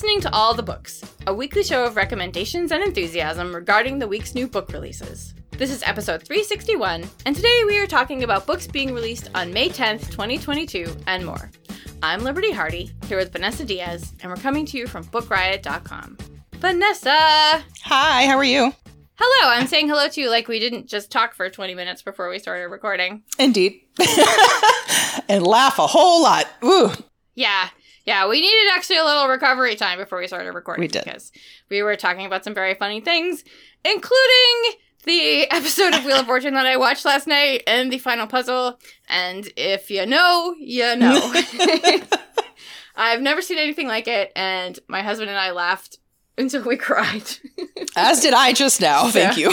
Listening to All the Books, a weekly show of recommendations and enthusiasm regarding the week's new book releases. This is episode 361, and today we are talking about books being released on May 10th, 2022, and more. I'm Liberty Hardy, here with Vanessa Diaz, and we're coming to you from BookRiot.com. Vanessa! Hi, how are you? Hello, I'm saying hello to you like we didn't just talk for 20 minutes before we started recording. Indeed. and laugh a whole lot. Ooh. Yeah, yeah, we needed actually a little recovery time before we started recording We did. because we were talking about some very funny things, including the episode of Wheel of Fortune that I watched last night and the final puzzle. And if you know, you know. I've never seen anything like it, and my husband and I laughed until we cried. As did I just now. Thank you.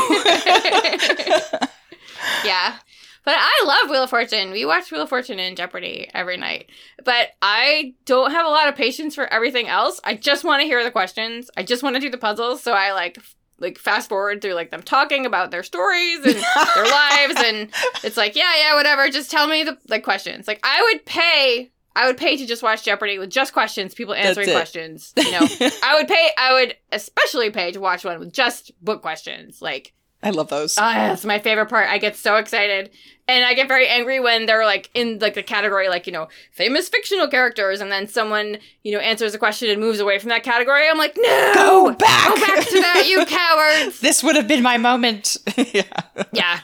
yeah. But I love Wheel of Fortune. We watch Wheel of Fortune and Jeopardy every night. But I don't have a lot of patience for everything else. I just want to hear the questions. I just want to do the puzzles. So I like like fast forward through like them talking about their stories and their lives and it's like, yeah, yeah, whatever. Just tell me the like questions. Like I would pay I would pay to just watch Jeopardy with just questions, people answering questions. You know, I would pay. I would especially pay to watch one with just book questions. Like, I love those. Oh, that's my favorite part. I get so excited. And I get very angry when they're like in like the category like, you know, famous fictional characters and then someone, you know, answers a question and moves away from that category. I'm like, "No! Go back! Go back to that, you cowards." this would have been my moment. yeah. yeah.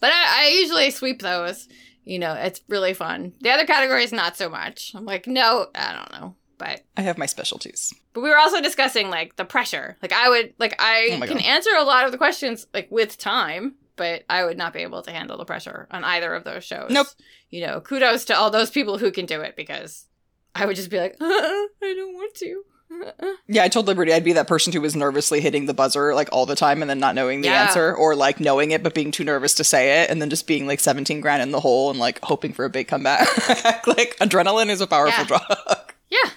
But I, I usually sweep those. You know, it's really fun. The other categories not so much. I'm like, "No, I don't know." But I have my specialties. But we were also discussing like the pressure. Like I would like I Oh can God. answer a lot of the questions like with time, but I would not be able to handle the pressure on either of those shows. Nope. You know, kudos to all those people who can do it because I would just be like, I don't want to. Yeah, I told Liberty I'd be that person who was nervously hitting the buzzer like all the time and then not knowing the Yeah. answer or like knowing it but being too nervous to say it and then just being like 17 grand in the hole and like hoping for a big comeback. like adrenaline is a powerful Yeah. drug. Yeah.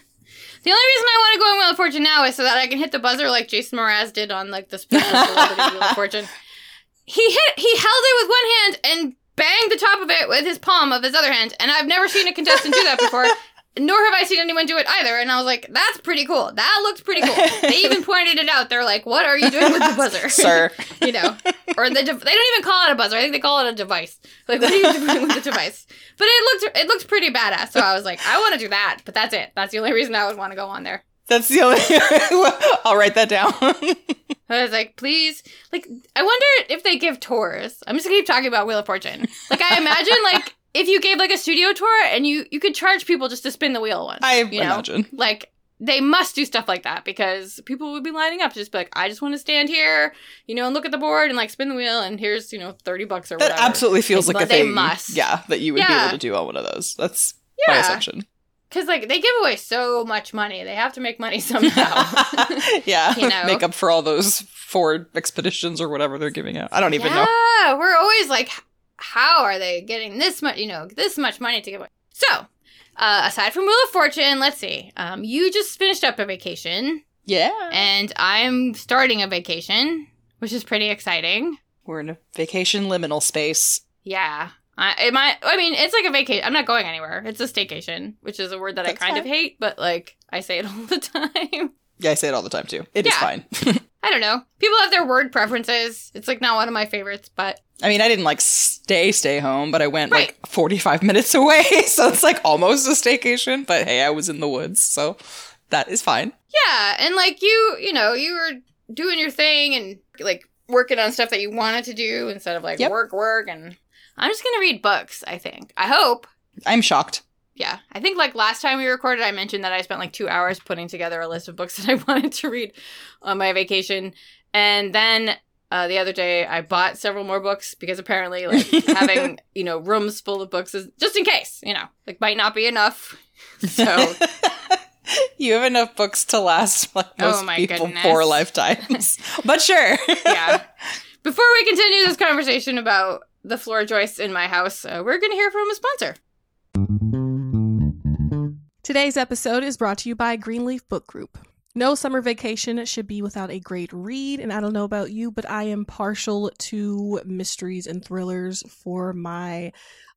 The only reason I want to go on Wheel of Fortune now is so that I can hit the buzzer like Jason Mraz did on like the special Wheel of Fortune. He hit, he held it with one hand and banged the top of it with his palm of his other hand, and I've never seen a contestant do that before. Nor have I seen anyone do it either. And I was like, that's pretty cool. That looked pretty cool. They even pointed it out. They're like, what are you doing with the buzzer? Sir. you know, or the de- they don't even call it a buzzer. I think they call it a device. Like, what are you doing with the device? But it looked it looked pretty badass. So I was like, I want to do that. But that's it. That's the only reason I would want to go on there. That's the only I'll write that down. I was like, please, like, I wonder if they give tours. I'm just gonna keep talking about Wheel of Fortune. Like, I imagine like if you gave like a studio tour and you you could charge people just to spin the wheel once. I you know? imagine. like they must do stuff like that because people would be lining up to just be like, I just want to stand here, you know, and look at the board and like spin the wheel and here's you know thirty bucks or That whatever. absolutely feels Like, like, a they thing. must. Yeah, that you would be able to do on one of those. That's my assumption. Because like they give away so much money, they have to make money somehow. yeah, You know? make up for all those Ford expeditions or whatever they're giving out. I don't even know. Yeah, we're always like, how are they getting this much? You know, this much money to give away. So, uh, aside from Wheel of Fortune, let's see. Um, you just finished up a vacation, Yeah, and I'm starting a vacation, which is pretty exciting. we're in a vacation liminal space. Yeah. I, it might, I mean, it's like a vacation. I'm not going anywhere. It's a staycation, which is a word that I That's kind of hate, but like I say it all the time. Yeah, I say it all the time too. It is Yeah. fine. I don't know. People have their word preferences. It's like not one of my favorites, but I mean, I didn't like stay stay home, but I went Right. like 45 minutes away, so it's like almost a staycation. But hey, I was in the woods, so that is fine. yeah. And like you, you know, you were doing your thing and like working on stuff that you wanted to do instead of like Yep. work, work. And I'm just going to read books, I think. I hope. I'm shocked. Yeah. I think like last time we recorded, I mentioned that I spent like two hours putting together a list of books that I wanted to read on my vacation. And then uh, the other day, I bought several more books because apparently, like having you know rooms full of books is just in case, you know, like might not be enough. So you have enough books to last like most Oh people goodness. four lifetimes. but sure. yeah. Before we continue this conversation about the floor joists in my house, uh, we're going to hear from a sponsor. Today's episode is brought to you by Greenleaf Book Group. No summer vacation should be without a great read, and I don't know about you, but I am partial to mysteries and thrillers for my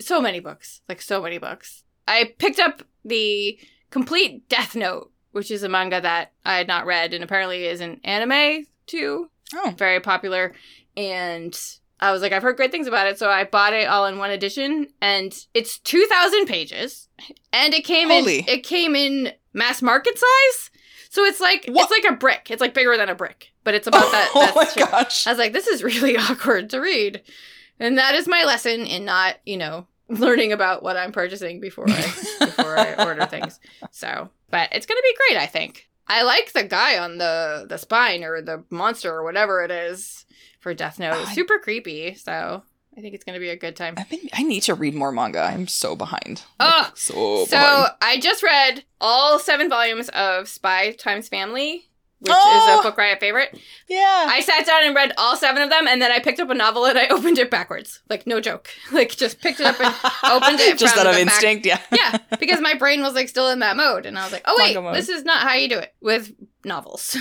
so many books, like so many books. I picked up the complete Death Note, which is a manga that I had not read and apparently is an anime too. Oh. Very popular. And I was like, I've heard great things about it, so I bought it all in one edition, and it's two thousand pages, and it came Holy. in it came in mass market size, so it's like What? it's like a brick. It's like bigger than a brick, but it's about that. oh my gosh. I was like, this is really awkward to read. And that is my lesson in not, you know, learning about what I'm purchasing before I before I order things. So, but it's gonna be great, I think. I like the guy on the the spine or the monster or whatever it is for Death Note. Super creepy, so I think it's gonna be a good time. I I need to read more manga. I'm so behind. Oh, So, so behind. I just read all seven volumes of Spy Times Family, which Oh! is a book riot favorite. Yeah. I sat down and read all seven of them, and then I picked up a novel and I opened it backwards. Like, no joke. Like, just picked it up and opened it Just out of the back- instinct, yeah. yeah, because my brain was like still in that mode, and I was like, oh wait, this is not how you do it with novels.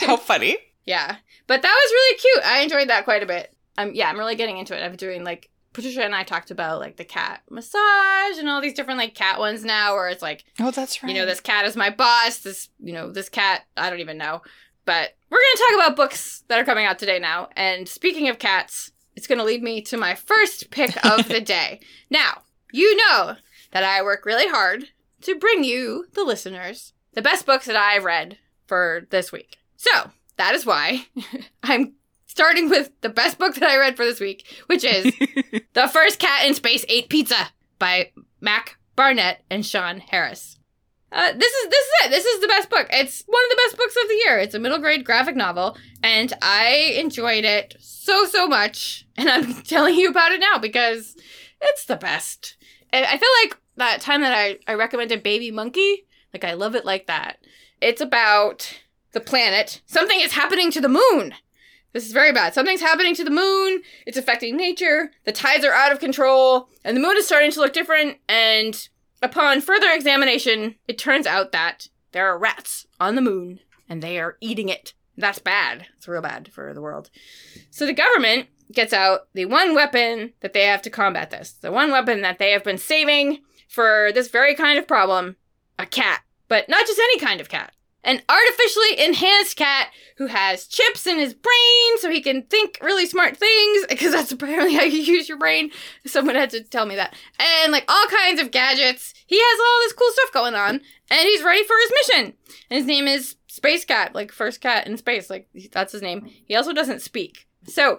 How funny. yeah, but that was really cute. I enjoyed that quite a bit. Um, yeah, I'm really getting into it. I'm doing like Patricia and I talked about like the cat massage and all these different like cat ones now, where it's like Oh, that's right. you know, this cat is my boss. This, you know, this cat, I don't even know. But we're going to talk about books that are coming out today now. And speaking of cats, it's going to lead me to my first pick of the day. Now, you know that I work really hard to bring you, the listeners, the best books that I've read for this week. So, that is why I'm starting with the best book that I read for this week, which is The First Cat in Space Ate Pizza by Mac Barnett and Shawn Harris. Uh, this is this is it. This is the best book. It's one of the best books of the year. It's a middle grade graphic novel, and I enjoyed it so so much. And I'm telling you about it now because it's the best. And I feel like that time that I I recommended Baby Monkey, like I love it like that. It's about the planet. Something is happening to the moon. This is very bad. Something's happening to the moon. It's affecting nature. The tides are out of control, and the moon is starting to look different. And upon further examination, it turns out that there are rats on the moon, and they are eating it. That's bad. It's real bad for the world. So the government gets out the one weapon that they have to combat this. The one weapon that they have been saving for this very kind of problem a cat. But not just any kind of cat. An artificially enhanced cat who has chips in his brain so he can think really smart things, because that's apparently how you use your brain. Someone had to tell me that. And like all kinds of gadgets. He has all this cool stuff going on, and he's ready for his mission. And his name is Space Cat, like first cat in space. Like that's his name. He also doesn't speak. So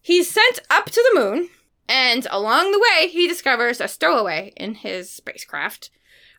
he's sent up to the moon, and along the way, he discovers a stowaway in his spacecraft,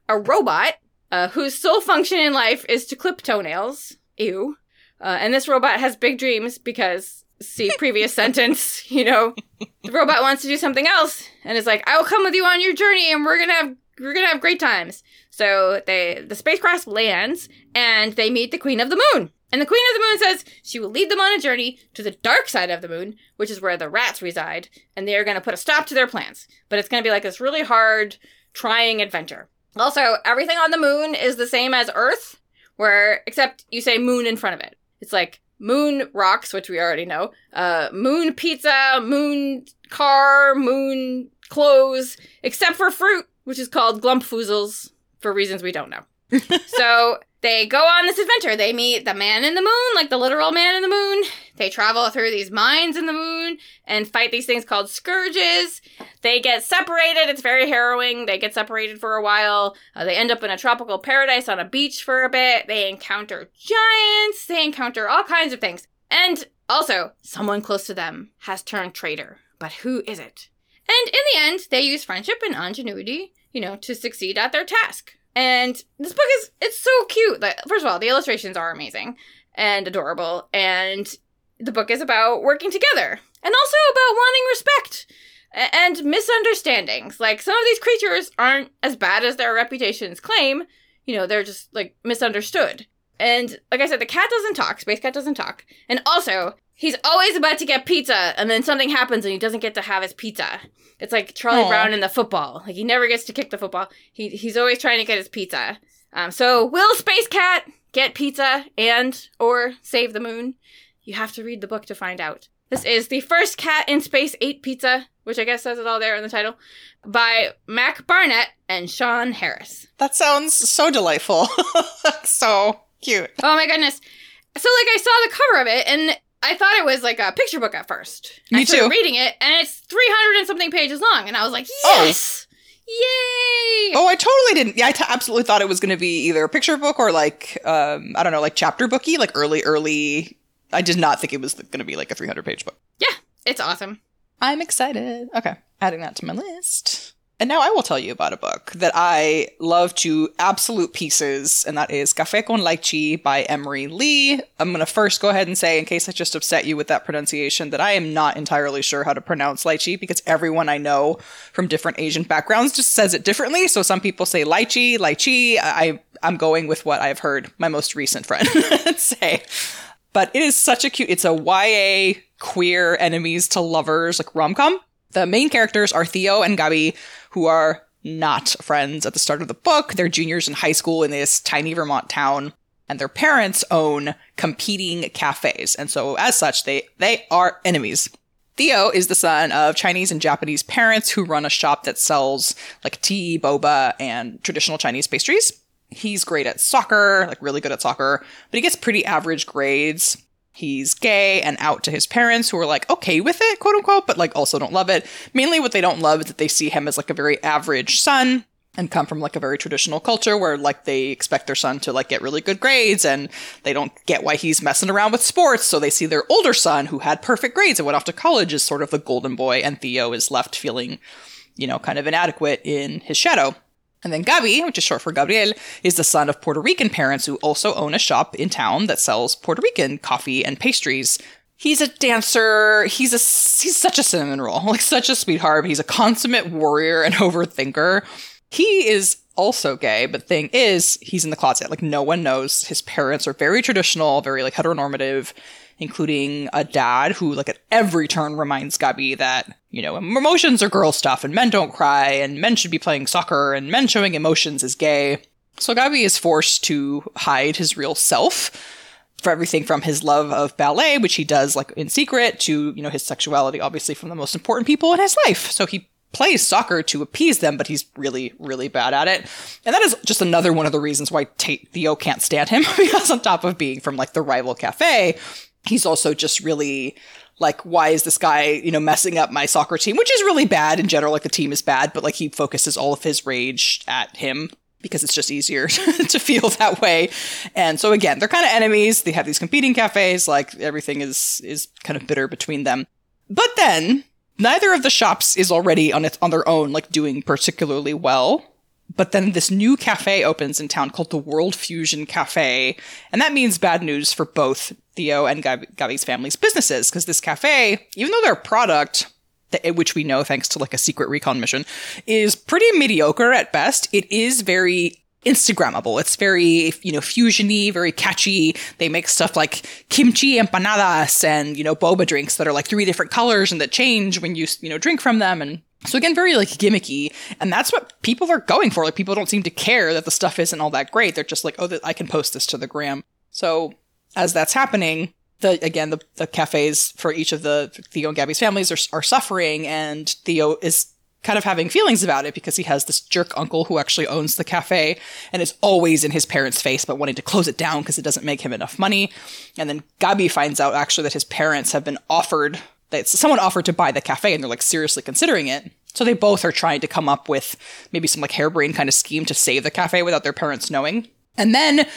a robot uh, whose sole function in life is to clip toenails. Ew. Uh, and this robot has big dreams because, see previous sentence, you know, the robot wants to do something else and is like, I will come with you on your journey and we're gonna have we're gonna have great times. So they the spacecraft lands and they meet the Queen of the Moon. And the Queen of the Moon says she will lead them on a journey to the dark side of the moon, which is where the rats reside, and they are going to put a stop to their plans. But it's going to be like this really hard, trying adventure. Also, everything on the moon is the same as Earth, where except you say moon in front of it. It's like moon rocks, which we already know, uh, moon pizza, moon car, moon clothes, except for fruit, which is called glumpfoozles for reasons we don't know. so they go on this adventure. They meet the man in the moon, like the literal man in the moon. They travel through these mines in the moon and fight these things called scourges. They get separated. It's very harrowing. They get separated for a while. Uh, they end up in a tropical paradise on a beach for a bit. They encounter giants. They encounter all kinds of things. And also, someone close to them has turned traitor. But who is it? And in the end, they use friendship and ingenuity, you know, to succeed at their task. And this book is it's so cute. Like first of all, the illustrations are amazing and adorable and the book is about working together and also about wanting respect and misunderstandings. Like some of these creatures aren't as bad as their reputations claim. You know, they're just like misunderstood. And like I said, the cat doesn't talk. Space Cat doesn't talk. And also, he's always about to get pizza, and then something happens and he doesn't get to have his pizza. It's like Charlie Aw. Brown in the football. Like he never gets to kick the football. He he's always trying to get his pizza. Um, so will Space Cat get pizza and or save the moon? You have to read the book to find out. This is the first cat in space ate pizza, which I guess says it all there in the title, by Mac Barnett and Shawn Harris. That sounds so delightful. so cute. Oh my goodness. So like I saw the cover of it and I thought it was like a picture book at first. Me I too. reading it and it's 300 and something pages long and I was like, Oh. "Yes! Yay!" Oh, I totally didn't. Yeah, I t- absolutely thought it was going to be either a picture book or like, um, I don't know, like chapter booky, like early, early. I did not think it was going to be like a 300 page book. Yeah, it's awesome. I'm excited. Okay, adding that to my list. And now I will tell you about a book that I love to absolute pieces, and that is Café con Lychee by Emery Lee. I'm going to first go ahead and say, in case I just upset you with that pronunciation, that I am not entirely sure how to pronounce lychee because everyone I know from different Asian backgrounds just says it differently. So some people say lychee, lychee. I, I'm going with what I've heard my most recent friend say. But it is such a cute, it's a YA queer enemies to lovers, like rom com. The main characters are Theo and Gabi, who are not friends at the start of the book. They're juniors in high school in this tiny Vermont town, and their parents own competing cafes. And so, as such, they, they are enemies. Theo is the son of Chinese and Japanese parents who run a shop that sells like tea, boba, and traditional Chinese pastries. He's great at soccer, like really good at soccer, but he gets pretty average grades. He's gay and out to his parents who are like okay with it, quote unquote, but like also don't love it. Mainly what they don't love is that they see him as like a very average son and come from like a very traditional culture where like they expect their son to like get really good grades and they don't get why he's messing around with sports. So they see their older son who had perfect grades and went off to college as sort of the golden boy and Theo is left feeling, you know, kind of inadequate in his shadow. And then Gabi, which is short for Gabriel, is the son of Puerto Rican parents who also own a shop in town that sells Puerto Rican coffee and pastries. He's a dancer. He's a he's such a cinnamon roll, like such a sweetheart. He's a consummate warrior and overthinker. He is also gay, but thing is, he's in the closet. Like no one knows. His parents are very traditional, very like heteronormative, including a dad who, like, at every turn reminds Gabi that, you know, emotions are girl stuff and men don't cry and men should be playing soccer and men showing emotions is gay. So Gabi is forced to hide his real self for everything from his love of ballet, which he does like in secret, to, you know, his sexuality, obviously from the most important people in his life. So he plays soccer to appease them, but he's really, really bad at it. And that is just another one of the reasons why Tate Theo can't stand him, because on top of being from like the rival cafe, he's also just really like, why is this guy, you know, messing up my soccer team, which is really bad in general. Like the team is bad, but like he focuses all of his rage at him because it's just easier to feel that way. And so again, they're kind of enemies. They have these competing cafes, like everything is is kind of bitter between them. But then neither of the shops is already on its on their own like doing particularly well. But then this new cafe opens in town called the World Fusion Cafe, and that means bad news for both Theo and Gabi's family's businesses because this cafe, even though their product which we know thanks to like a secret recon mission, is pretty mediocre at best. It is very Instagrammable. It's very, you know, fusiony, very catchy. They make stuff like kimchi empanadas and, you know, boba drinks that are like three different colors and that change when you, you know, drink from them. And so again, very like gimmicky. And that's what people are going for. Like people don't seem to care that the stuff isn't all that great. They're just like, oh, I can post this to the gram. So as that's happening, the again the, the cafes for each of the Theo and Gabi's families are, are suffering, and Theo is kind of having feelings about it because he has this jerk uncle who actually owns the cafe and is always in his parents' face but wanting to close it down because it doesn't make him enough money. And then Gabi finds out actually that his parents have been offered that someone offered to buy the cafe and they're like seriously considering it. So they both are trying to come up with maybe some like harebrained kind of scheme to save the cafe without their parents knowing. And then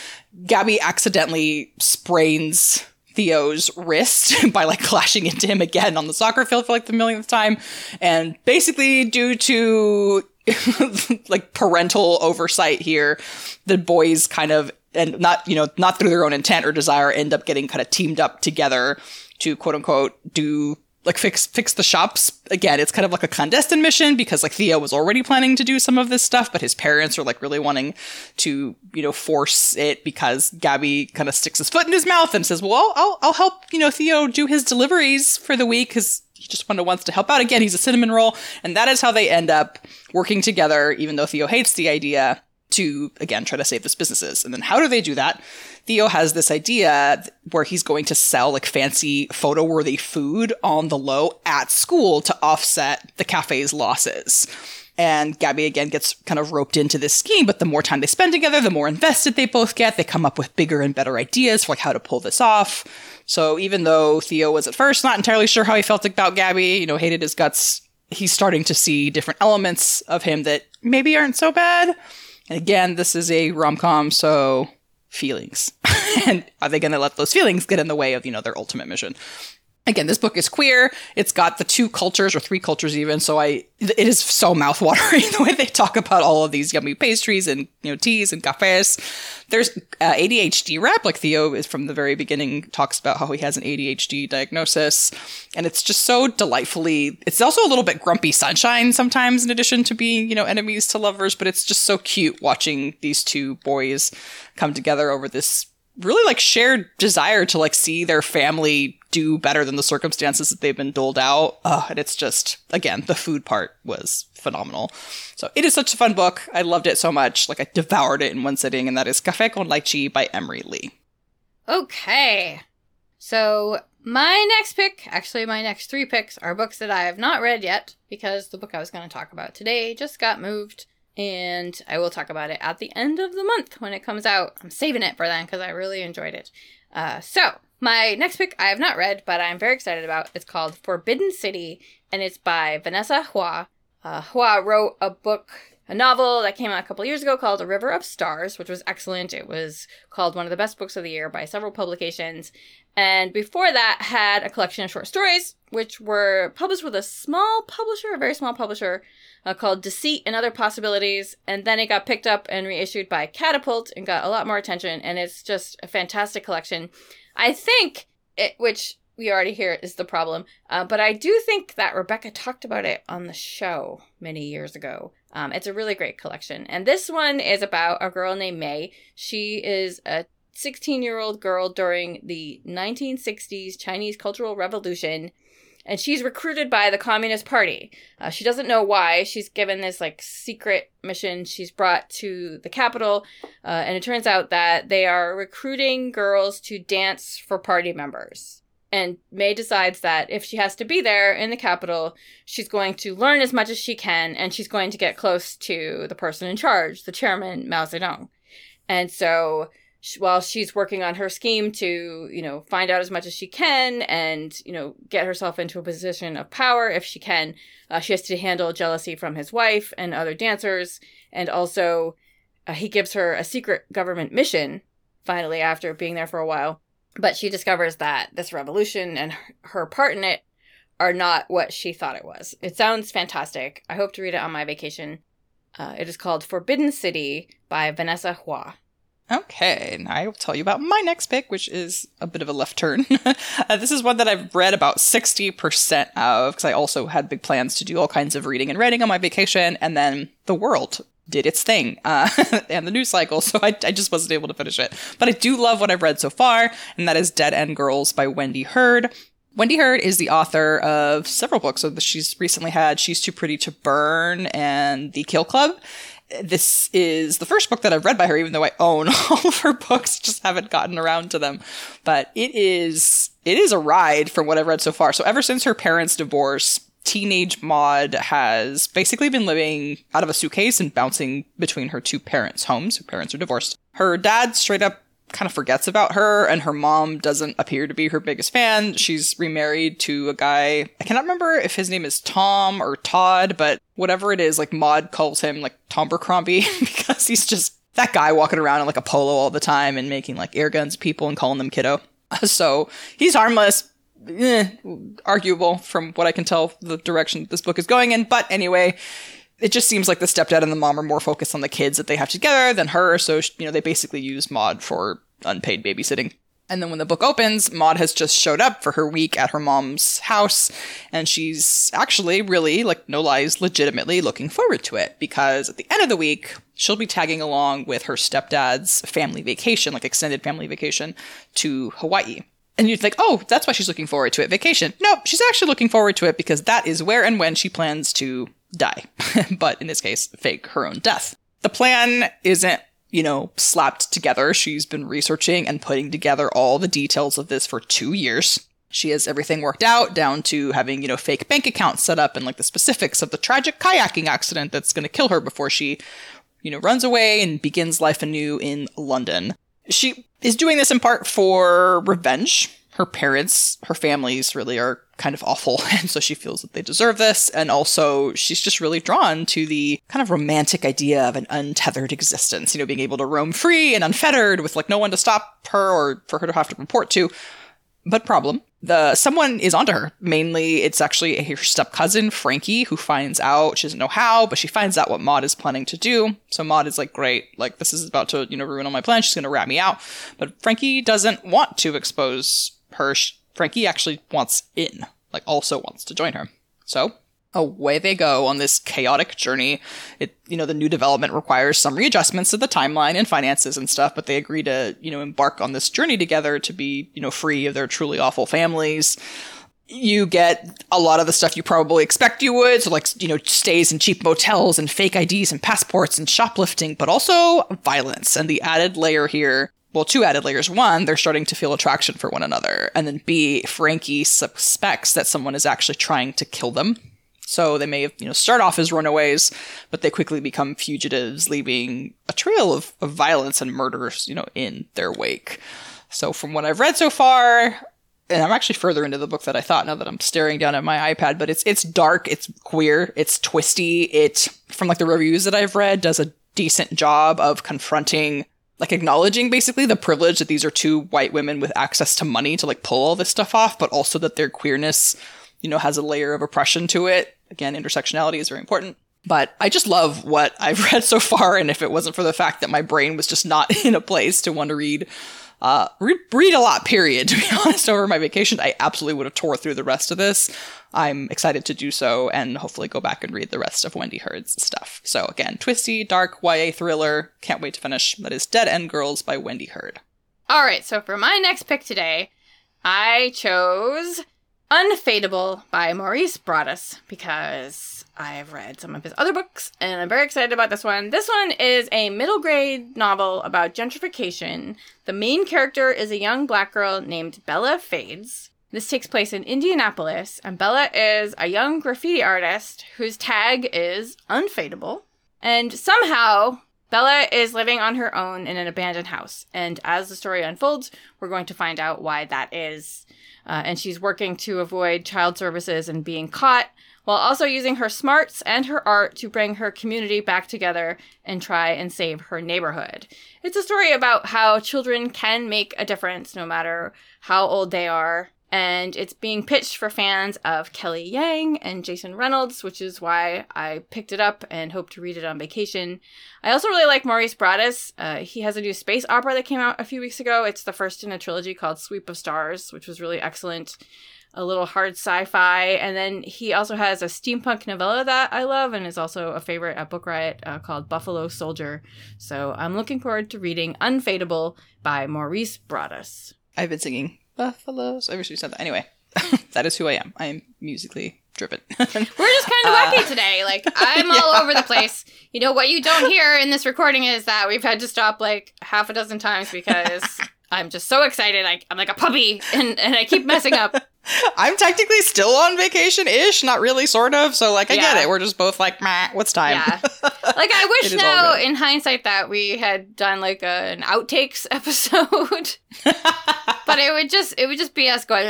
Gabi accidentally sprains Theo's wrist by like clashing into him again on the soccer field for like the millionth time. And basically, due to like parental oversight here, the boys kind of, and not, you know, not through their own intent or desire, end up getting kind of teamed up together to quote unquote do like fix fix the shops. Again it's kind of like a clandestine mission because like theo was already planning to do some of this stuff but his parents are like really wanting to you know force it because gabi kind of sticks his foot in his mouth and says well i'll i'll help you know theo do his deliveries for the week because he just kind of wants to help out. Again he's a cinnamon roll and that is how they end up working together even though theo hates the idea to again try to save this businesses and then how do they do that Theo has this idea where he's going to sell like fancy photo worthy food on the low at school to offset the cafe's losses. And Gabi again gets kind of roped into this scheme, but the more time they spend together, the more invested they both get. They come up with bigger and better ideas for like how to pull this off. So even though Theo was at first not entirely sure how he felt about Gabi, you know, hated his guts, he's starting to see different elements of him that maybe aren't so bad. And again, this is a rom com, so feelings. and are they going to let those feelings get in the way of, you know, their ultimate mission? Again, this book is queer. It's got the two cultures or three cultures even. So I, it is so mouthwatering the way they talk about all of these yummy pastries and, you know, teas and cafes. There's uh, ADHD rap. Like Theo is from the very beginning talks about how he has an ADHD diagnosis. And it's just so delightfully, it's also a little bit grumpy sunshine sometimes in addition to being, you know, enemies to lovers. But it's just so cute watching these two boys come together over this really like shared desire to like see their family do better than the circumstances that they've been doled out. Uh, and it's just, again, the food part was phenomenal. So it is such a fun book. I loved it so much. Like I devoured it in one sitting, and that is Café con Lychee by Emery Lee. Okay. So my next pick, actually my next three picks, are books that I have not read yet because the book I was going to talk about today just got moved and I will talk about it at the end of the month when it comes out. I'm saving it for then because I really enjoyed it. Uh, so, my next pick I have not read, but I'm very excited about. It's called Forbidden City, and it's by Vanessa Hua. Uh, Hua wrote a book, a novel that came out a couple years ago called A River of Stars, which was excellent. It was called one of the best books of the year by several publications. And before that, had a collection of short stories, which were published with a small publisher, a very small publisher uh, called Deceit and Other Possibilities. And then it got picked up and reissued by Catapult and got a lot more attention. And it's just a fantastic collection. I think it, which we already hear is the problem, uh, but I do think that Rebecca talked about it on the show many years ago. Um, it's a really great collection. And this one is about a girl named May. She is a 16 year old girl during the 1960s Chinese Cultural Revolution and she's recruited by the Communist Party. Uh, she doesn't know why. She's given this like secret mission. She's brought to the capital, uh, and it turns out that they are recruiting girls to dance for party members. And May decides that if she has to be there in the capital, she's going to learn as much as she can, and she's going to get close to the person in charge, the chairman Mao Zedong. And so while she's working on her scheme to, you know, find out as much as she can and, you know, get herself into a position of power if she can, uh, she has to handle jealousy from his wife and other dancers. And also, uh, he gives her a secret government mission, finally, after being there for a while. But she discovers that this revolution and her part in it are not what she thought it was. It sounds fantastic. I hope to read it on my vacation. Uh, it is called Forbidden City by Vanessa Hua. Okay, now I will tell you about my next pick, which is a bit of a left turn. uh, this is one that I've read about 60% of, because I also had big plans to do all kinds of reading and writing on my vacation, and then the world did its thing, uh, and the news cycle, so I, I just wasn't able to finish it. But I do love what I've read so far, and that is Dead End Girls by Wendy Heard. Wendy Heard is the author of several books. So she's recently had She's Too Pretty to Burn and The Kill Club this is the first book that I've read by her, even though I own all of her books, just haven't gotten around to them. But it is it is a ride from what I've read so far. So ever since her parents' divorce, teenage Maud has basically been living out of a suitcase and bouncing between her two parents' homes. Her parents are divorced. Her dad straight up kind of forgets about her and her mom doesn't appear to be her biggest fan. She's remarried to a guy. I cannot remember if his name is Tom or Todd, but whatever it is, like Maud calls him like Tom Bercrombie because he's just that guy walking around in like a polo all the time and making like air guns people and calling them kiddo. So he's harmless. Eh, arguable from what I can tell the direction this book is going in. But anyway, it just seems like the stepdad and the mom are more focused on the kids that they have together than her. So, you know, they basically use Maud for unpaid babysitting. And then when the book opens, Maud has just showed up for her week at her mom's house, and she's actually really, like, no lies, legitimately looking forward to it because at the end of the week, she'll be tagging along with her stepdad's family vacation, like extended family vacation to Hawaii. And you'd think, oh, that's why she's looking forward to it, vacation. No, she's actually looking forward to it because that is where and when she plans to die. but in this case, fake her own death. The plan isn't you know, slapped together. She's been researching and putting together all the details of this for two years. She has everything worked out down to having, you know, fake bank accounts set up and like the specifics of the tragic kayaking accident that's going to kill her before she, you know, runs away and begins life anew in London. She is doing this in part for revenge. Her parents, her families really are kind of awful. And so she feels that they deserve this. And also, she's just really drawn to the kind of romantic idea of an untethered existence, you know, being able to roam free and unfettered with like no one to stop her or for her to have to report to. But problem, the someone is onto her. Mainly, it's actually her step cousin Frankie who finds out. She doesn't know how, but she finds out what Maud is planning to do. So Maud is like, "Great, like this is about to you know ruin all my plans. She's going to rat me out." But Frankie doesn't want to expose her. Frankie actually wants in like also wants to join her. So away they go on this chaotic journey. It, you know, the new development requires some readjustments to the timeline and finances and stuff, but they agree to, you know, embark on this journey together to be, you know, free of their truly awful families. You get a lot of the stuff you probably expect you would. So, like, you know, stays in cheap motels and fake IDs and passports and shoplifting, but also violence. And the added layer here well, two added layers. One, they're starting to feel attraction for one another. And then B, Frankie suspects that someone is actually trying to kill them. So they may have, you know, start off as runaways, but they quickly become fugitives, leaving a trail of, of violence and murders, you know, in their wake. So from what I've read so far, and I'm actually further into the book that I thought now that I'm staring down at my iPad, but it's it's dark, it's queer, it's twisty. It from like the reviews that I've read does a decent job of confronting like acknowledging basically the privilege that these are two white women with access to money to like pull all this stuff off, but also that their queerness, you know, has a layer of oppression to it. Again, intersectionality is very important. But I just love what I've read so far, and if it wasn't for the fact that my brain was just not in a place to want to read uh, read, read a lot, period. To be honest, over my vacation, I absolutely would have tore through the rest of this. I'm excited to do so and hopefully go back and read the rest of Wendy Heard's stuff. So again, twisty, dark YA thriller. Can't wait to finish. That is Dead End Girls by Wendy Heard. All right, so for my next pick today, I chose Unfadeable by Maurice Broaddus because I've read some of his other books and I'm very excited about this one. This one is a middle grade novel about gentrification. The main character is a young black girl named Bella Fades. This takes place in Indianapolis, and Bella is a young graffiti artist whose tag is Unfadeable. And somehow, Bella is living on her own in an abandoned house. And as the story unfolds, we're going to find out why that is. Uh, and she's working to avoid child services and being caught, while also using her smarts and her art to bring her community back together and try and save her neighborhood. It's a story about how children can make a difference no matter how old they are. And it's being pitched for fans of Kelly Yang and Jason Reynolds, which is why I picked it up and hope to read it on vacation. I also really like Maurice Broaddus. Uh, he has a new space opera that came out a few weeks ago. It's the first in a trilogy called Sweep of Stars, which was really excellent. A little hard sci fi. And then he also has a steampunk novella that I love and is also a favorite at Book Riot uh, called Buffalo Soldier. So I'm looking forward to reading Unfadeable by Maurice Broaddus. I've been singing buffaloes. I wish you said that. Anyway, that is who I am. I am musically driven. We're just kind of wacky uh, today. Like I'm all over the place. You know what you don't hear in this recording is that we've had to stop like half a dozen times because I'm just so excited. I, I'm like a puppy, and and I keep messing up. I'm technically still on vacation ish, not really, sort of. So, like, I get it. We're just both like, Meh, what's time? Yeah. Like I wish now, in hindsight, that we had done like a, an outtakes episode. but it would just it would just be us going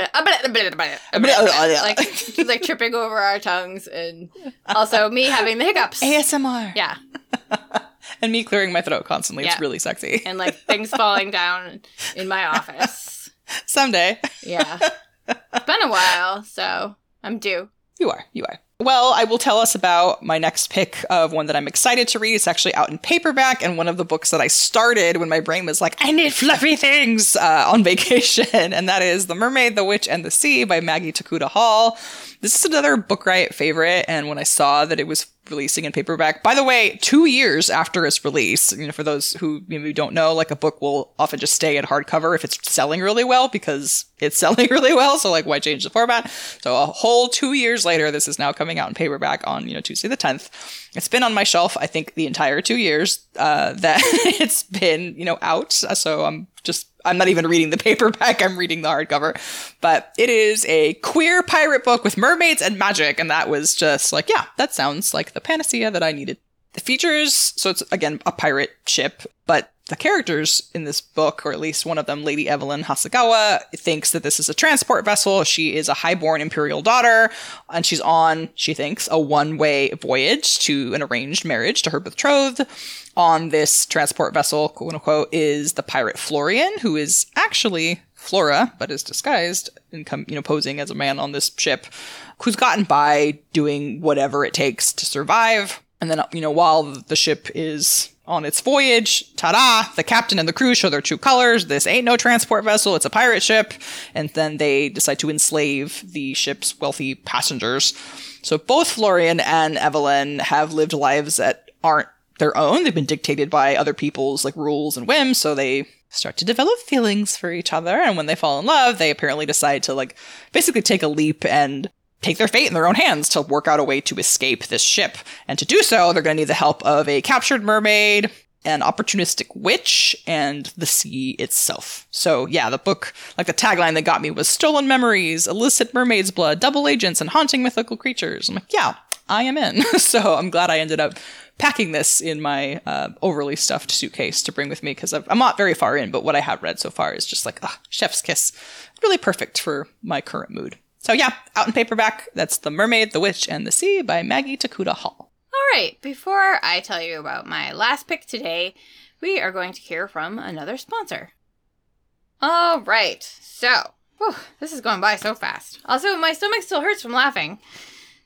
like like tripping over our tongues and also me having the hiccups. ASMR. Yeah, And me clearing my throat constantly. It's really sexy. and like things falling down in my office. Someday. Yeah, it's been a while, so I'm due. You are. You are. Well, I will tell us about my next pick of one that I'm excited to read. It's actually out in paperback and one of the books that I started when my brain was like, I need fluffy things uh, on vacation. And that is The Mermaid, the Witch, and the Sea by Maggie Tokuda-Hall. This is another Book Riot favorite. And when I saw that it was releasing in paperback, by the way, two years after its release, you know, for those who maybe don't know, like a book will often just stay at hardcover if it's selling really well because it's selling really well. So like, why change the format? So a whole two years later, this is now coming out in paperback on, you know, Tuesday the 10th. It's been on my shelf, I think, the entire two years uh, that it's been, you know, out. So I'm just, I'm not even reading the paperback, I'm reading the hardcover. But it is a queer pirate book with mermaids and magic. And that was just like, yeah, that sounds like the panacea that I needed. The features, so it's again a pirate ship, but the characters in this book, or at least one of them, Lady Evelyn Hasegawa, thinks that this is a transport vessel. She is a highborn imperial daughter, and she's on, she thinks, a one way voyage to an arranged marriage to her betrothed. On this transport vessel, quote unquote, is the pirate Florian, who is actually Flora, but is disguised and come, you know, posing as a man on this ship, who's gotten by doing whatever it takes to survive. And then, you know, while the ship is on its voyage, ta-da, the captain and the crew show their true colors. This ain't no transport vessel, it's a pirate ship. And then they decide to enslave the ship's wealthy passengers. So both Florian and Evelyn have lived lives that aren't their own. They've been dictated by other people's like rules and whims, so they start to develop feelings for each other. And when they fall in love, they apparently decide to like basically take a leap and take their fate in their own hands to work out a way to escape this ship. And to do so, they're going to need the help of a captured mermaid, an opportunistic witch, and the sea itself. So, yeah, the book, like the tagline that got me was Stolen Memories, Illicit Mermaid's Blood, Double Agents, and Haunting Mythical Creatures. I'm like, yeah, I am in. so I'm glad I ended up packing this in my uh, overly stuffed suitcase to bring with me because I'm not very far in, but what I have read so far is just like, chef's kiss. Really perfect for my current mood. So yeah, out in paperback, that's The Mermaid, the Witch, and the Sea by Maggie Tokuda-Hall. All right, before I tell you about my last pick today, we are going to hear from another sponsor. All right, so whew, this is going by so fast. Also, my stomach still hurts from laughing.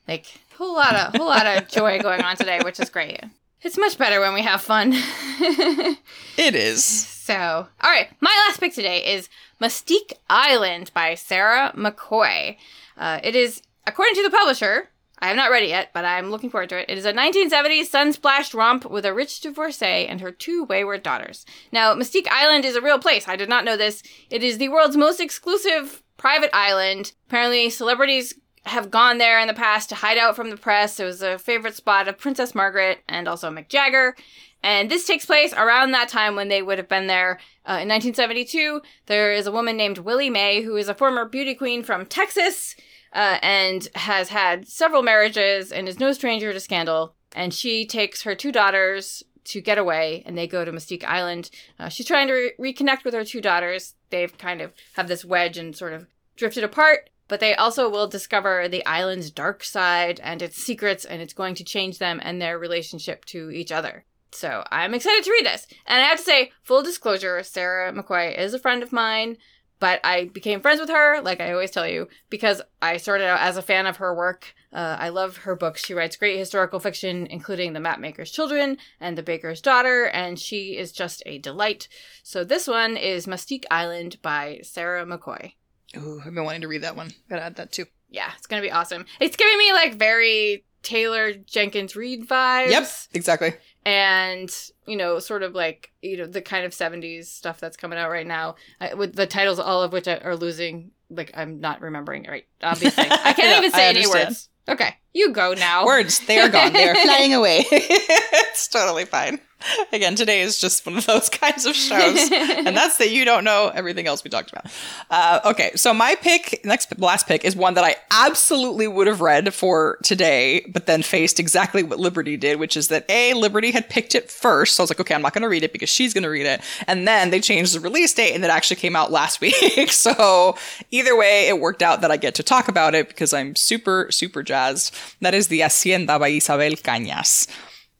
Like whole lot of whole lot of joy going on today, which is great. It's much better when we have fun. It is. So, all right, my last pick today is Mustique Island by Sarah McCoy. Uh, it is, according to the publisher, I have not read it yet, but I'm looking forward to it. It is a 1970s sun-splashed romp with a rich divorcee and her two wayward daughters. Now, Mustique Island is a real place. I did not know this. It is the world's most exclusive private island. Apparently, celebrities have gone there in the past to hide out from the press. It was a favorite spot of Princess Margaret and also Mick Jagger. And this takes place around that time when they would have been there. Uh, in 1972, there is a woman named Willie Mae who is a former beauty queen from Texas uh, and has had several marriages and is no stranger to scandal. And she takes her two daughters to get away and they go to Mustique Island. Uh, she's trying to re- reconnect with her two daughters. They've kind of have this wedge and sort of drifted apart, but they also will discover the island's dark side and its secrets and it's going to change them and their relationship to each other. So I'm excited to read this. And I have to say, full disclosure, Sarah McCoy is a friend of mine. But I became friends with her, like I always tell you, because I started out as a fan of her work. Uh, I love her books. She writes great historical fiction, including The Mapmaker's Children and The Baker's Daughter, and she is just a delight. So this one is Mustique Island by Sarah McCoy. Ooh, I've been wanting to read that one. Gotta add that too. Yeah, it's gonna be awesome. It's giving me like very Taylor Jenkins Reid vibes. Yep, exactly. and you know sort of like you know the kind of 70s stuff that's coming out right now I, with the titles all of which are losing like i'm not remembering it right obviously i can't Yeah, even say any words okay you go now Words, they are gone. They are flying away. it's totally fine. Again, today is just one of those kinds of shows. and that's that you don't know everything else we talked about. Uh, okay, so my pick, next last pick, is one that I absolutely would have read for today, but then faced exactly what Liberty did, which is that A, Liberty had picked it first. So I was like, okay, I'm not going to read it because she's going to read it. And then they changed the release date and it actually came out last week. so either way, it worked out that I get to talk about it because I'm super, super jazzed. That is the Hacienda by Isabel Cañas.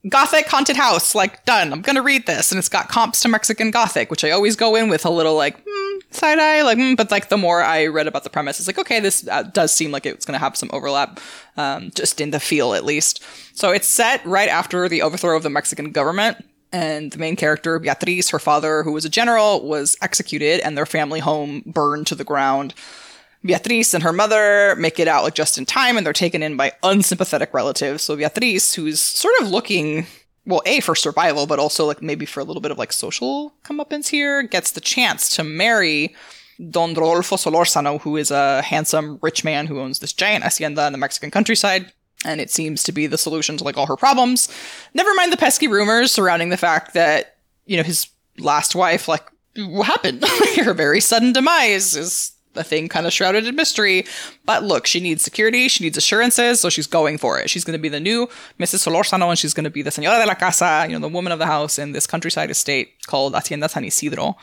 Gothic haunted house, like done. I'm gonna read this, and it's got comps to Mexican Gothic, which I always go in with a little like hmm, side eye, like. Hmm, but like the more I read about the premise, it's like okay, this uh, does seem like it's gonna have some overlap, um, just in the feel at least. So it's set right after the overthrow of the Mexican government, and the main character Beatriz, her father, who was a general, was executed, and their family home burned to the ground. Beatriz and her mother make it out like just in time, and they're taken in by unsympathetic relatives. So Beatriz, who's sort of looking, well, a for survival, but also like maybe for a little bit of like social comeuppance here, gets the chance to marry Don Rodolfo Solorzano, who is a handsome rich man who owns this giant hacienda in the Mexican countryside. And it seems to be the solution to like all her problems. Never mind the pesky rumors surrounding the fact that, you know, his last wife, like, what happened? her very sudden demise is a thing kind of shrouded in mystery. But look, she needs security, she needs assurances, so she's going for it. She's going to be the new Mrs. Solorzano, and she's going to be the señora de la casa, you know, the woman of the house in this countryside estate called Hacienda San Isidro.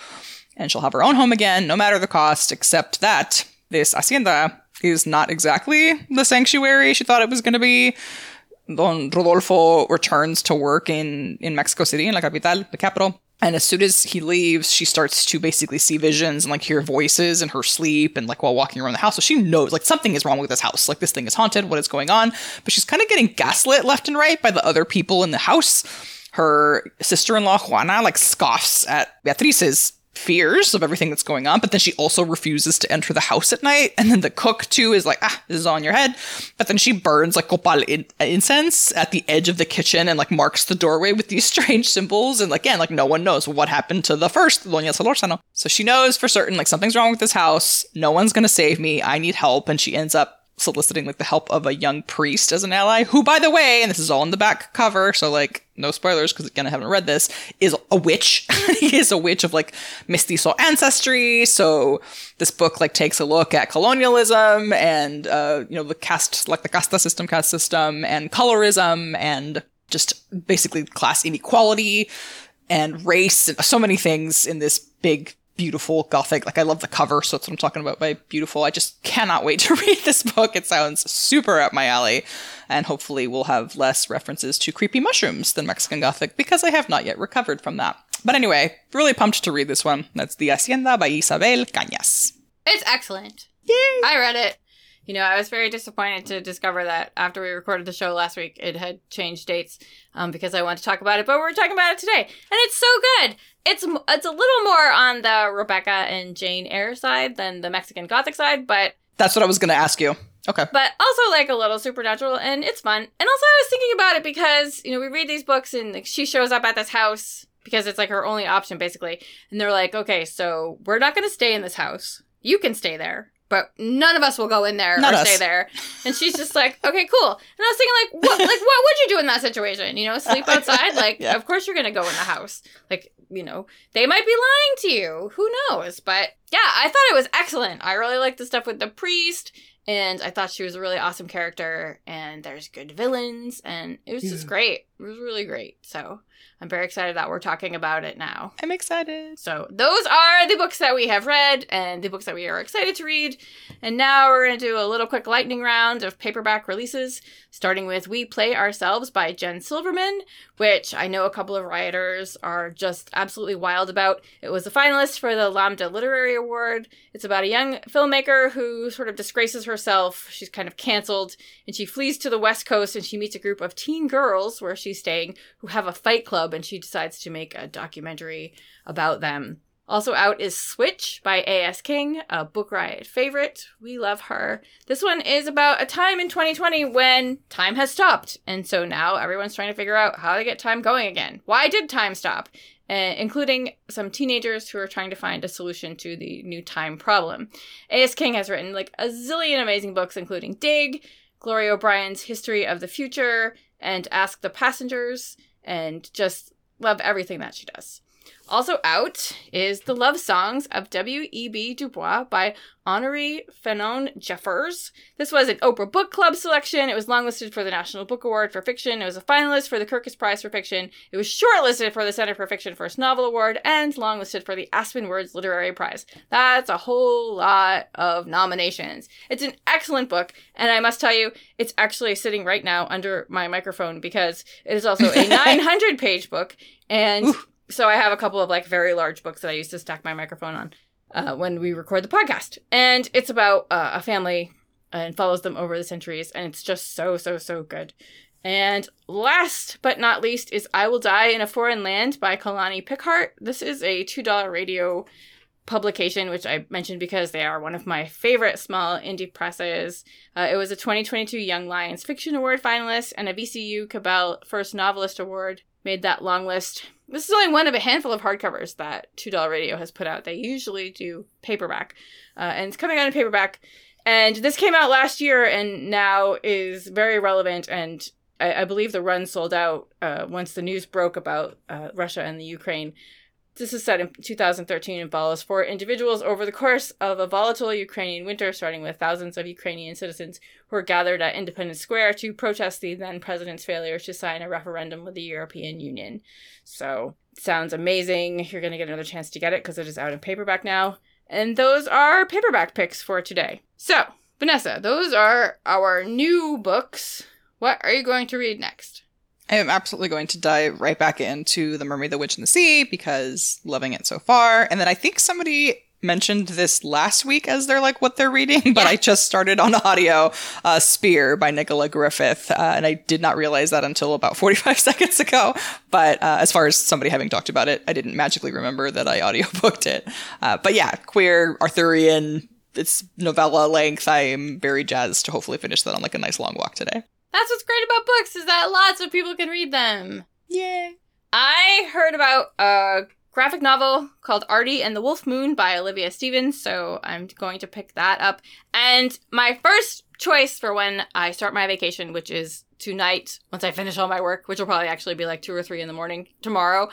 And she'll have her own home again, no matter the cost, except that this hacienda is not exactly the sanctuary she thought it was going to be. Don Rodolfo returns to work in, in Mexico City, in La Capital, the capital. And as soon as he leaves, she starts to basically see visions and like hear voices in her sleep and like while walking around the house. So she knows like something is wrong with this house. Like this thing is haunted. What is going on? But she's kind of getting gaslit left and right by the other people in the house. Her sister in law, Juana, like scoffs at Beatriz's fears of everything that's going on, but then she also refuses to enter the house at night. And then the cook too is like, ah, this is on your head. But then she burns like copal in- incense at the edge of the kitchen and like marks the doorway with these strange symbols. And again, like no one knows what happened to the first Doña Solorzano. So she knows for certain like something's wrong with this house. No one's gonna save me. I need help. And she ends up soliciting like the help of a young priest as an ally, who, by the way, and this is all in the back cover, so like no spoilers because again I haven't read this, is a witch. he is a witch of like mestizo ancestry. So this book like takes a look at colonialism and uh, you know the caste, like the casta system, caste system, and colorism, and just basically class inequality and race and so many things in this big beautiful gothic like i love the cover so that's what i'm talking about by beautiful i just cannot wait to read this book it sounds super up my alley and hopefully we'll have less references to creepy mushrooms than mexican gothic because i have not yet recovered from that but anyway really pumped to read this one that's the hacienda by isabel cañas It's excellent. Yay! I read it. You know, I was very disappointed to discover that after we recorded the show last week, it had changed dates um, because I wanted to talk about it, but we're talking about it today, and it's so good. It's it's a little more on the Rebecca and Jane Eyre side than the Mexican Gothic side, but that's what i was going to ask you Okay. but also like a little supernatural and it's fun. And also I was thinking about it because, you know, we read these books and like, she shows up at this house because it's like her only option basically. And they're like, "Okay, so we're not going to stay in this house. You can stay there." But none of us will go in there Not or us. stay there. And she's just like, okay, cool. And I was thinking, like, what, like, what would you do in that situation? You know, sleep outside? Like, Yeah. of course you're gonna go in the house. Like, you know, they might be lying to you. Who knows? But yeah, I thought it was excellent. I really liked the stuff with the priest, and I thought she was a really awesome character. And there's good villains, and it was just great. It was really great. So I'm very excited that we're talking about it now. I'm excited. So those are the books that we have read and the books that we are excited to read. And now we're going to do a little quick lightning round of paperback releases, starting with We Play Ourselves by Jen Silverman, which I know a couple of rioters are just absolutely wild about. It was a finalist for the Lambda Literary Award. It's about a young filmmaker who sort of disgraces herself. She's kind of canceled and she flees to the West Coast and she meets a group of teen girls where she's staying who have a fight club and she decides to make a documentary about them. Also out is Switch by A.S. King, a Book Riot favorite. We love her. This one is about a time in 2020 when time has stopped. And so now everyone's trying to figure out how to get time going again. Why did time stop? Uh, including some teenagers who are trying to find a solution to the new time problem. A.S. King has written like a zillion amazing books, including Dig, Gloria O'Brien's History of the Future, and Ask the Passengers, and just love everything that she does. Also out is The Love Songs of W.E.B. Du Bois by Honoré Fanon Jeffers. This was an Oprah Book Club selection. It was longlisted for the National Book Award for Fiction. It was a finalist for the Kirkus Prize for Fiction. It was shortlisted for the Center for Fiction First Novel Award and longlisted for the Aspen Words Literary Prize. That's a whole lot of nominations. It's an excellent book, and I must tell you, it's actually sitting right now under my microphone because it is also a 900 page book, and so I have a couple of like very large books that I used to stack my microphone on uh, when we record the podcast, and it's about uh, a family and follows them over the centuries, and it's just so so so good. And last but not least is I Will Die in a Foreign Land by Kalani Pickhart. This is a $2 radio publication, which I mentioned because they are one of my favorite small indie presses. Uh, it was a 2022 Young Lions Fiction Award finalist and a VCU Cabell First Novelist Award. Made that long list. This is only one of a handful of hardcovers that $2 Radio has put out. They usually do paperback, uh, and it's coming out in paperback. And this came out last year and now is very relevant. And I, I believe the run sold out uh, once the news broke about uh, Russia and the Ukraine. This is set in 2013 and follows four individuals over the course of a volatile Ukrainian winter, starting with thousands of Ukrainian citizens who were gathered at Independence Square to protest the then president's failure to sign a referendum with the European Union. So, sounds amazing. You're going to get another chance to get it because it is out in paperback now. And those are paperback picks for today. So, Vanessa, those are our new books. What are you going to read next? I am absolutely going to dive right back into The Mermaid, the Witch, and the Sea because loving it so far. And then I think somebody mentioned this last week as they're like what they're reading, but Yeah. I just started on audio uh, Spear by Nicola Griffith, uh, and I did not realize that until about 45 seconds ago. But uh, as far as somebody having talked about it, I didn't magically remember that I audiobooked it. Uh, but yeah, queer, Arthurian, it's novella length. I am very jazzed to hopefully finish that on like a nice long walk today. That's what's great about books is that lots of people can read them. Yay! I heard about a graphic novel called Artie and the Wolf Moon by Olivia Stephens, so I'm going to pick that up. And my first choice for when I start my vacation, which is tonight, once I finish all my work, which will probably actually be like two or three in the morning tomorrow,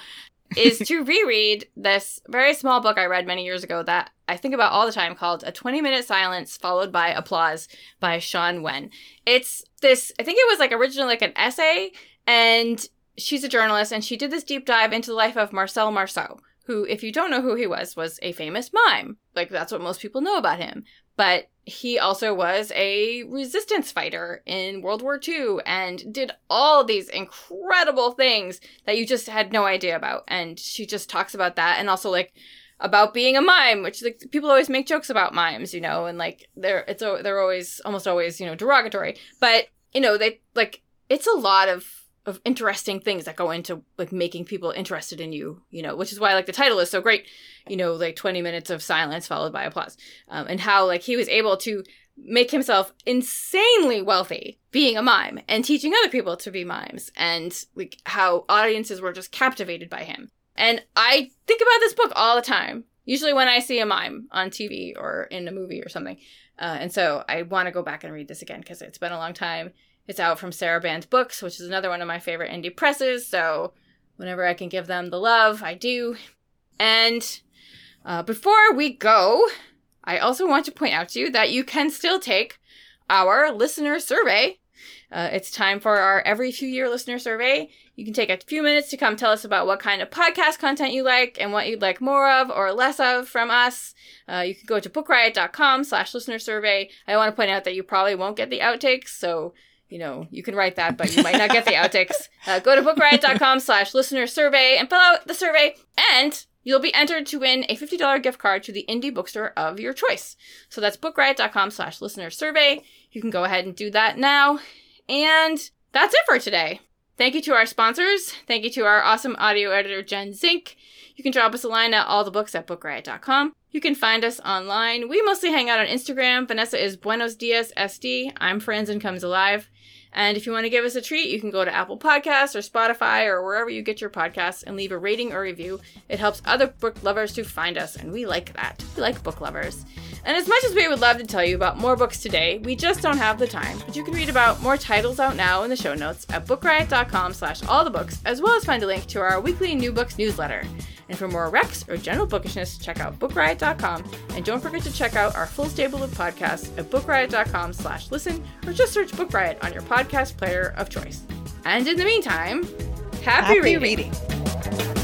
is to reread this very small book I read many years ago that I think about all the time called A 20 Minute Silence Followed by Applause by Shawn Wen. It's this, I think it was like originally like an essay, and she's a journalist and she did this deep dive into the life of Marcel Marceau, who, if you don't know who he was, was a famous mime. Like, that's what most people know about him. But he also was a resistance fighter in World War II and did all these incredible things that you just had no idea about. And she just talks about that and also, like, about being a mime, which like people always make jokes about mimes, you know, and like they're it's they're always almost always you know derogatory, but you know they like it's a lot of of interesting things that go into like making people interested in you, you know, which is why like the title is so great, you know, like 20 minutes of silence followed by applause. Um, and how like he was able to make himself insanely wealthy being a mime and teaching other people to be mimes and like how audiences were just captivated by him. And I think about this book all the time, usually when I see a mime on TV or in a movie or something. Uh, and so I want to go back and read this again because it's been a long time. It's out from Sarabande Books, which is another one of my favorite indie presses. So whenever I can give them the love, I do. And uh, before we go, I also want to point out to you that you can still take our listener survey. Uh, it's time for our every few year listener survey. You can take a few minutes to come tell us about what kind of podcast content you like and what you'd like more of or less of from us. Uh, you can go to bookriot.com slash listener survey. I want to point out that you probably won't get the outtakes, so you know, you can write that, but you might not get the outtakes. Uh, go to bookriot.com slash listener survey and fill out the survey. And You'll be entered to win a $50 gift card to the indie bookstore of your choice. So that's bookriot.com slash listener survey. You can go ahead and do that now. And that's it for today. Thank you to our sponsors. Thank you to our awesome audio editor, Jen Zink. You can drop us a line at allthebooks at bookriot.com. You can find us online. We mostly hang out on Instagram. Vanessa is Buenos Dias SD. I'm Franzen Comes Alive. And if you want to give us a treat, you can go to Apple Podcasts or Spotify or wherever you get your podcasts and leave a rating or review. It helps other book lovers to find us, and we like that. We like book lovers. And as much as we would love to tell you about more books today, we just don't have the time. But you can read about more titles out now in the show notes at bookriot.com slash all the books, as well as find a link to our weekly new books newsletter. And for more recs or general bookishness, check out bookriot.com. And don't forget to check out our full stable of podcasts at bookriot.com slash listen, or just search Book Riot on your podcast player of choice. And in the meantime, happy, Happy reading. reading.